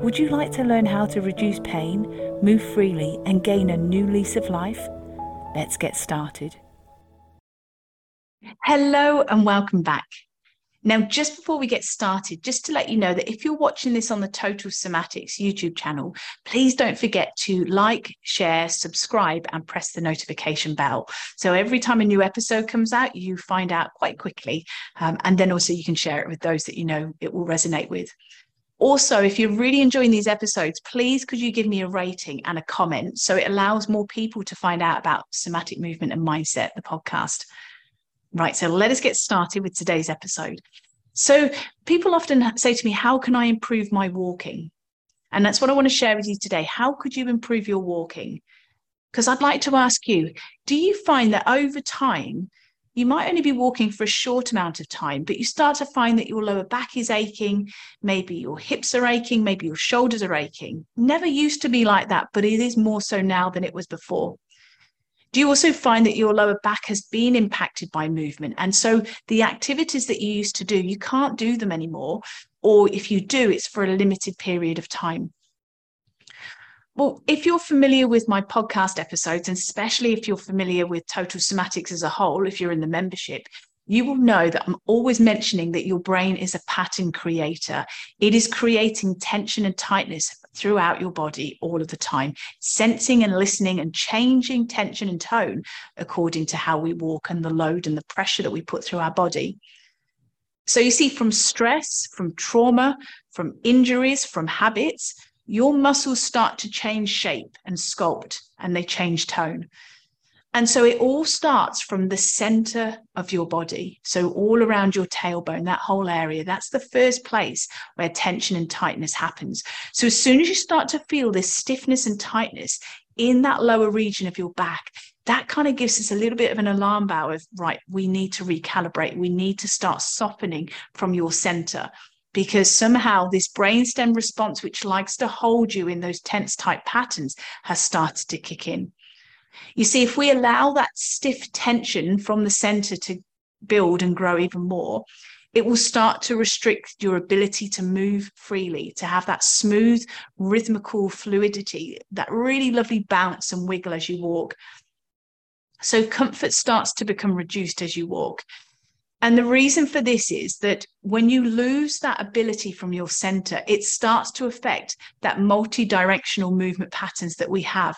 Would you like to learn how to reduce pain, move freely, and gain a new lease of life? Let's get started. Hello, and welcome back. Now, just before we get started, just to let you know that if you're watching this on the Total Somatics YouTube channel, please don't forget to like, share, subscribe, and press the notification bell. So every time a new episode comes out, you find out quite quickly. Um, and then also you can share it with those that you know it will resonate with. Also, if you're really enjoying these episodes, please could you give me a rating and a comment so it allows more people to find out about somatic movement and mindset, the podcast. Right, so let us get started with today's episode. So, people often say to me, How can I improve my walking? And that's what I want to share with you today. How could you improve your walking? Because I'd like to ask you do you find that over time, you might only be walking for a short amount of time, but you start to find that your lower back is aching, maybe your hips are aching, maybe your shoulders are aching. Never used to be like that, but it is more so now than it was before. Do you also find that your lower back has been impacted by movement? And so the activities that you used to do, you can't do them anymore. Or if you do, it's for a limited period of time. Well, if you're familiar with my podcast episodes, and especially if you're familiar with Total Somatics as a whole, if you're in the membership, you will know that I'm always mentioning that your brain is a pattern creator. It is creating tension and tightness throughout your body all of the time, sensing and listening and changing tension and tone according to how we walk and the load and the pressure that we put through our body. So, you see, from stress, from trauma, from injuries, from habits, your muscles start to change shape and sculpt and they change tone. And so it all starts from the center of your body. So, all around your tailbone, that whole area, that's the first place where tension and tightness happens. So, as soon as you start to feel this stiffness and tightness in that lower region of your back, that kind of gives us a little bit of an alarm bell of, right, we need to recalibrate. We need to start softening from your center because somehow this brainstem response, which likes to hold you in those tense type patterns, has started to kick in. You see, if we allow that stiff tension from the center to build and grow even more, it will start to restrict your ability to move freely, to have that smooth, rhythmical fluidity, that really lovely bounce and wiggle as you walk. So, comfort starts to become reduced as you walk. And the reason for this is that when you lose that ability from your center, it starts to affect that multi directional movement patterns that we have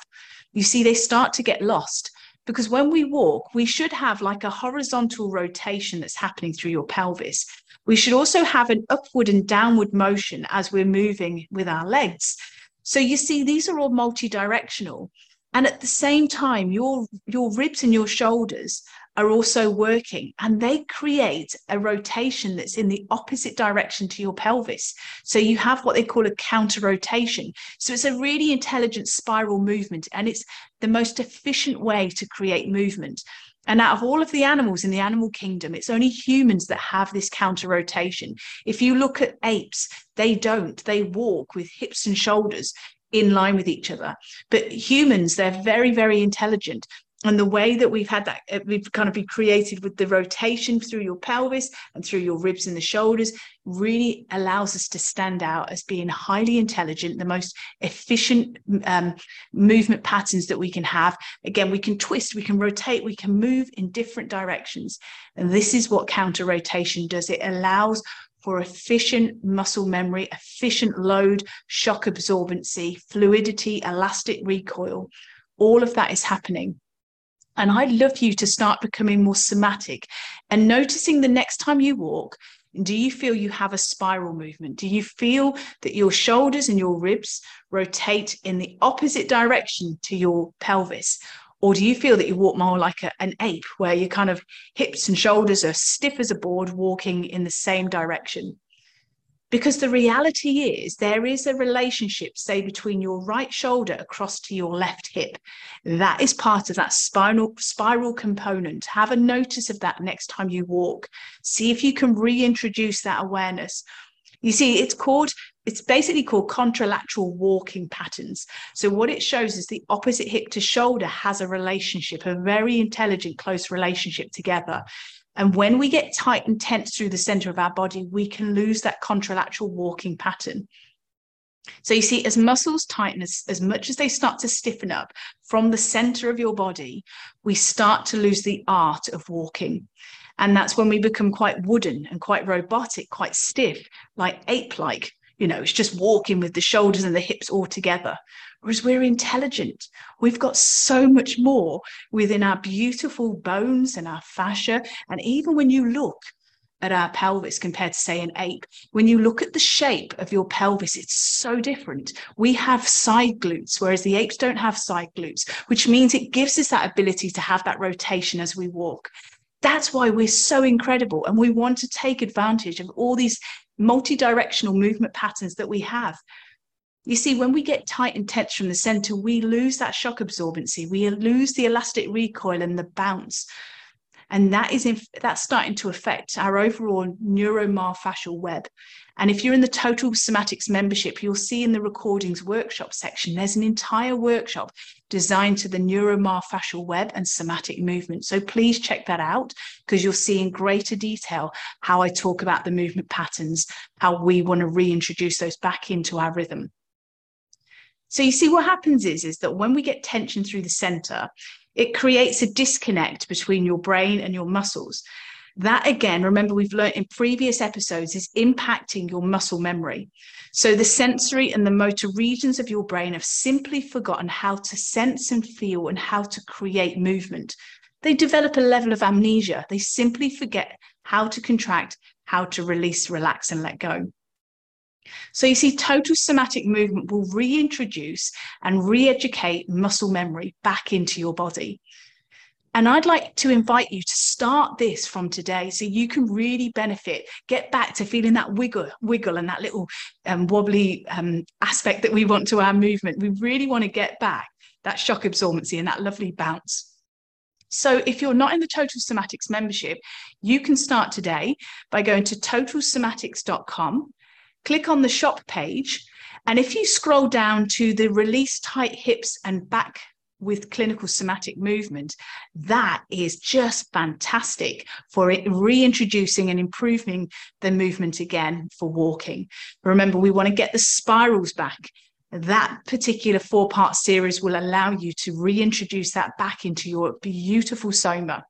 you see, they start to get lost because when we walk, we should have like a horizontal rotation that's happening through your pelvis. We should also have an upward and downward motion as we're moving with our legs. So you see, these are all multi-directional. And at the same time, your, your ribs and your shoulders are also working and they create a rotation that's in the opposite direction to your pelvis. So you have what they call a counter rotation. So it's a really intelligent spiral movement and it's the most efficient way to create movement. And out of all of the animals in the animal kingdom, it's only humans that have this counter rotation. If you look at apes, they don't. They walk with hips and shoulders in line with each other. But humans, they're very, very intelligent and the way that we've had that uh, we've kind of been created with the rotation through your pelvis and through your ribs and the shoulders really allows us to stand out as being highly intelligent the most efficient um, movement patterns that we can have. Again we can twist we can rotate we can move in different directions. And this is what counter rotation does. It allows for efficient muscle memory efficient load shock absorbency fluidity elastic recoil. All of that is happening and I'd love you to start becoming more somatic and noticing the next time you walk. Do you feel you have a spiral movement? Do you feel that your shoulders and your ribs rotate in the opposite direction to your pelvis? Or do you feel that you walk more like a, an ape, where your kind of hips and shoulders are stiff as a board, walking in the same direction? Because the reality is, there is a relationship, say, between your right shoulder across to your left hip. That is part of that spinal spiral component. Have a notice of that next time you walk. See if you can reintroduce that awareness. You see, it's called, it's basically called contralateral walking patterns. So, what it shows is the opposite hip to shoulder has a relationship, a very intelligent, close relationship together. And when we get tight and tense through the center of our body, we can lose that contralateral walking pattern. So you see, as muscles tighten, as, as much as they start to stiffen up from the center of your body, we start to lose the art of walking. And that's when we become quite wooden and quite robotic, quite stiff, like ape like. You know, it's just walking with the shoulders and the hips all together. Whereas we're intelligent. We've got so much more within our beautiful bones and our fascia. And even when you look at our pelvis compared to, say, an ape, when you look at the shape of your pelvis, it's so different. We have side glutes, whereas the apes don't have side glutes, which means it gives us that ability to have that rotation as we walk. That's why we're so incredible. And we want to take advantage of all these multi directional movement patterns that we have. You see, when we get tight and tense from the center, we lose that shock absorbency. We lose the elastic recoil and the bounce. And that is that's starting to affect our overall neuromyofascial web. And if you're in the Total Somatics membership, you'll see in the recordings workshop section, there's an entire workshop designed to the neuromyofascial web and somatic movement. So please check that out because you'll see in greater detail how I talk about the movement patterns, how we want to reintroduce those back into our rhythm. So you see what happens is, is that when we get tension through the center, it creates a disconnect between your brain and your muscles. That again, remember we've learned in previous episodes, is impacting your muscle memory. So the sensory and the motor regions of your brain have simply forgotten how to sense and feel and how to create movement. They develop a level of amnesia. They simply forget how to contract, how to release, relax, and let go. So you see, total somatic movement will reintroduce and re-educate muscle memory back into your body. And I'd like to invite you to start this from today so you can really benefit, get back to feeling that wiggle, wiggle and that little um, wobbly um, aspect that we want to our movement. We really want to get back that shock absorbency and that lovely bounce. So if you're not in the Total Somatics membership, you can start today by going to totalsomatics.com click on the shop page. And if you scroll down to the release tight hips and back with clinical somatic movement, that is just fantastic for it reintroducing and improving the movement again for walking. Remember, we want to get the spirals back. That particular four part series will allow you to reintroduce that back into your beautiful soma.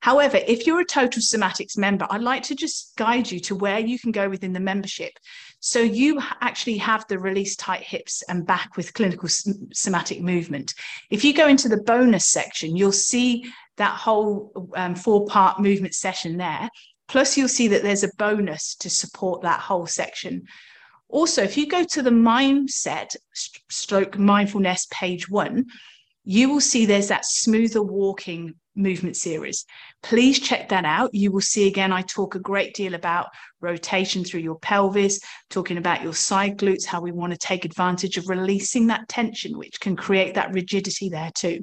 However, if you're a Total Somatics member, I'd like to just guide you to where you can go within the membership. So you actually have the release tight hips and back with clinical somatic movement. If you go into the bonus section, you'll see that whole um, four part movement session there. Plus, you'll see that there's a bonus to support that whole section. Also, if you go to the mindset stroke mindfulness page one, you will see there's that smoother walking movement series. Please check that out. You will see again, I talk a great deal about rotation through your pelvis, talking about your side glutes, how we want to take advantage of releasing that tension, which can create that rigidity there too.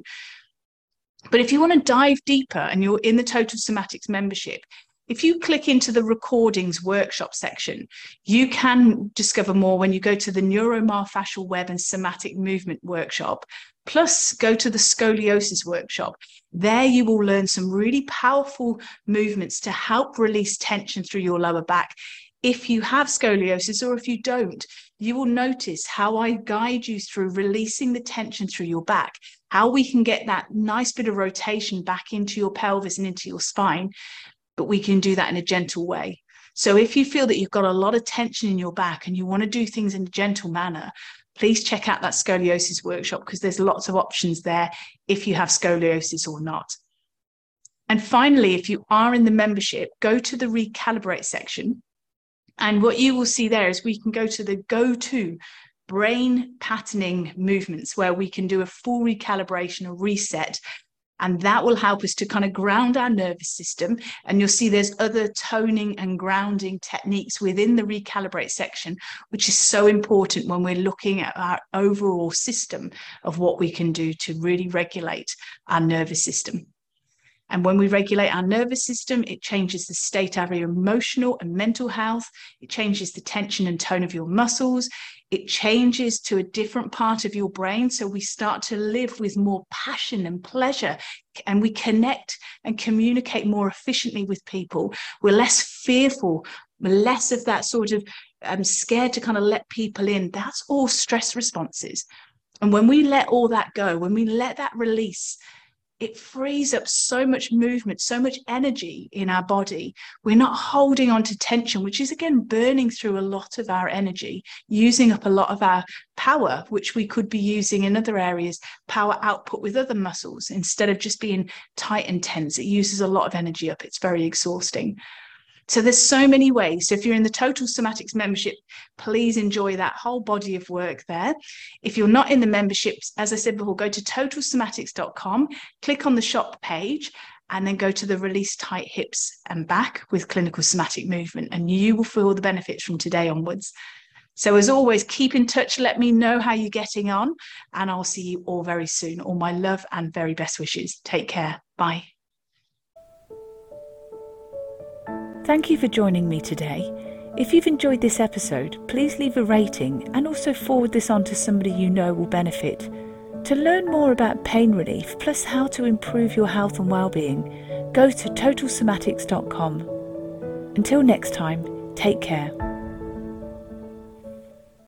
But if you want to dive deeper and you're in the Total Somatics membership, if you click into the recordings workshop section, you can discover more when you go to the neuromyofascial web and somatic movement workshop. Plus, go to the scoliosis workshop. There, you will learn some really powerful movements to help release tension through your lower back. If you have scoliosis or if you don't, you will notice how I guide you through releasing the tension through your back, how we can get that nice bit of rotation back into your pelvis and into your spine, but we can do that in a gentle way. So if you feel that you've got a lot of tension in your back and you want to do things in a gentle manner, please check out that scoliosis workshop because there's lots of options there if you have scoliosis or not. And finally, if you are in the membership, go to the recalibrate section. And what you will see there is we can go to the go to brain patterning movements where we can do a full recalibration, a reset And that will help us to kind of ground our nervous system. And you'll see there's other toning and grounding techniques within the recalibrate section, which is so important when we're looking at our overall system of what we can do to really regulate our nervous system. And when we regulate our nervous system, it changes the state of your emotional and mental health. It changes the tension and tone of your muscles. It changes to a different part of your brain. So we start to live with more passion and pleasure, and we connect and communicate more efficiently with people. We're less fearful, less of that sort of um, scared to kind of let people in. That's all stress responses. And when we let all that go, when we let that release, it frees up so much movement, so much energy in our body. We're not holding on to tension, which is again burning through a lot of our energy, using up a lot of our power, which we could be using in other areas, power output with other muscles instead of just being tight and tense. It uses a lot of energy up. It's very exhausting. So there's so many ways. So if you're in the Total Somatics membership, please enjoy that whole body of work there. If you're not in the memberships, as I said before, go to totalsomatics.com, click on the shop page, and then go to the release tight hips and back with clinical somatic movement, and you will feel the benefits from today onwards. So, as always, keep in touch. Let me know how you're getting on, and I'll see you all very soon. All my love and very best wishes. Take care. Bye. Thank you for joining me today. If you've enjoyed this episode, please leave a rating and also forward this on to somebody you know will benefit. To learn more about pain relief plus how to improve your health and well-being, go to totalsomatics.com. Until next time, take care.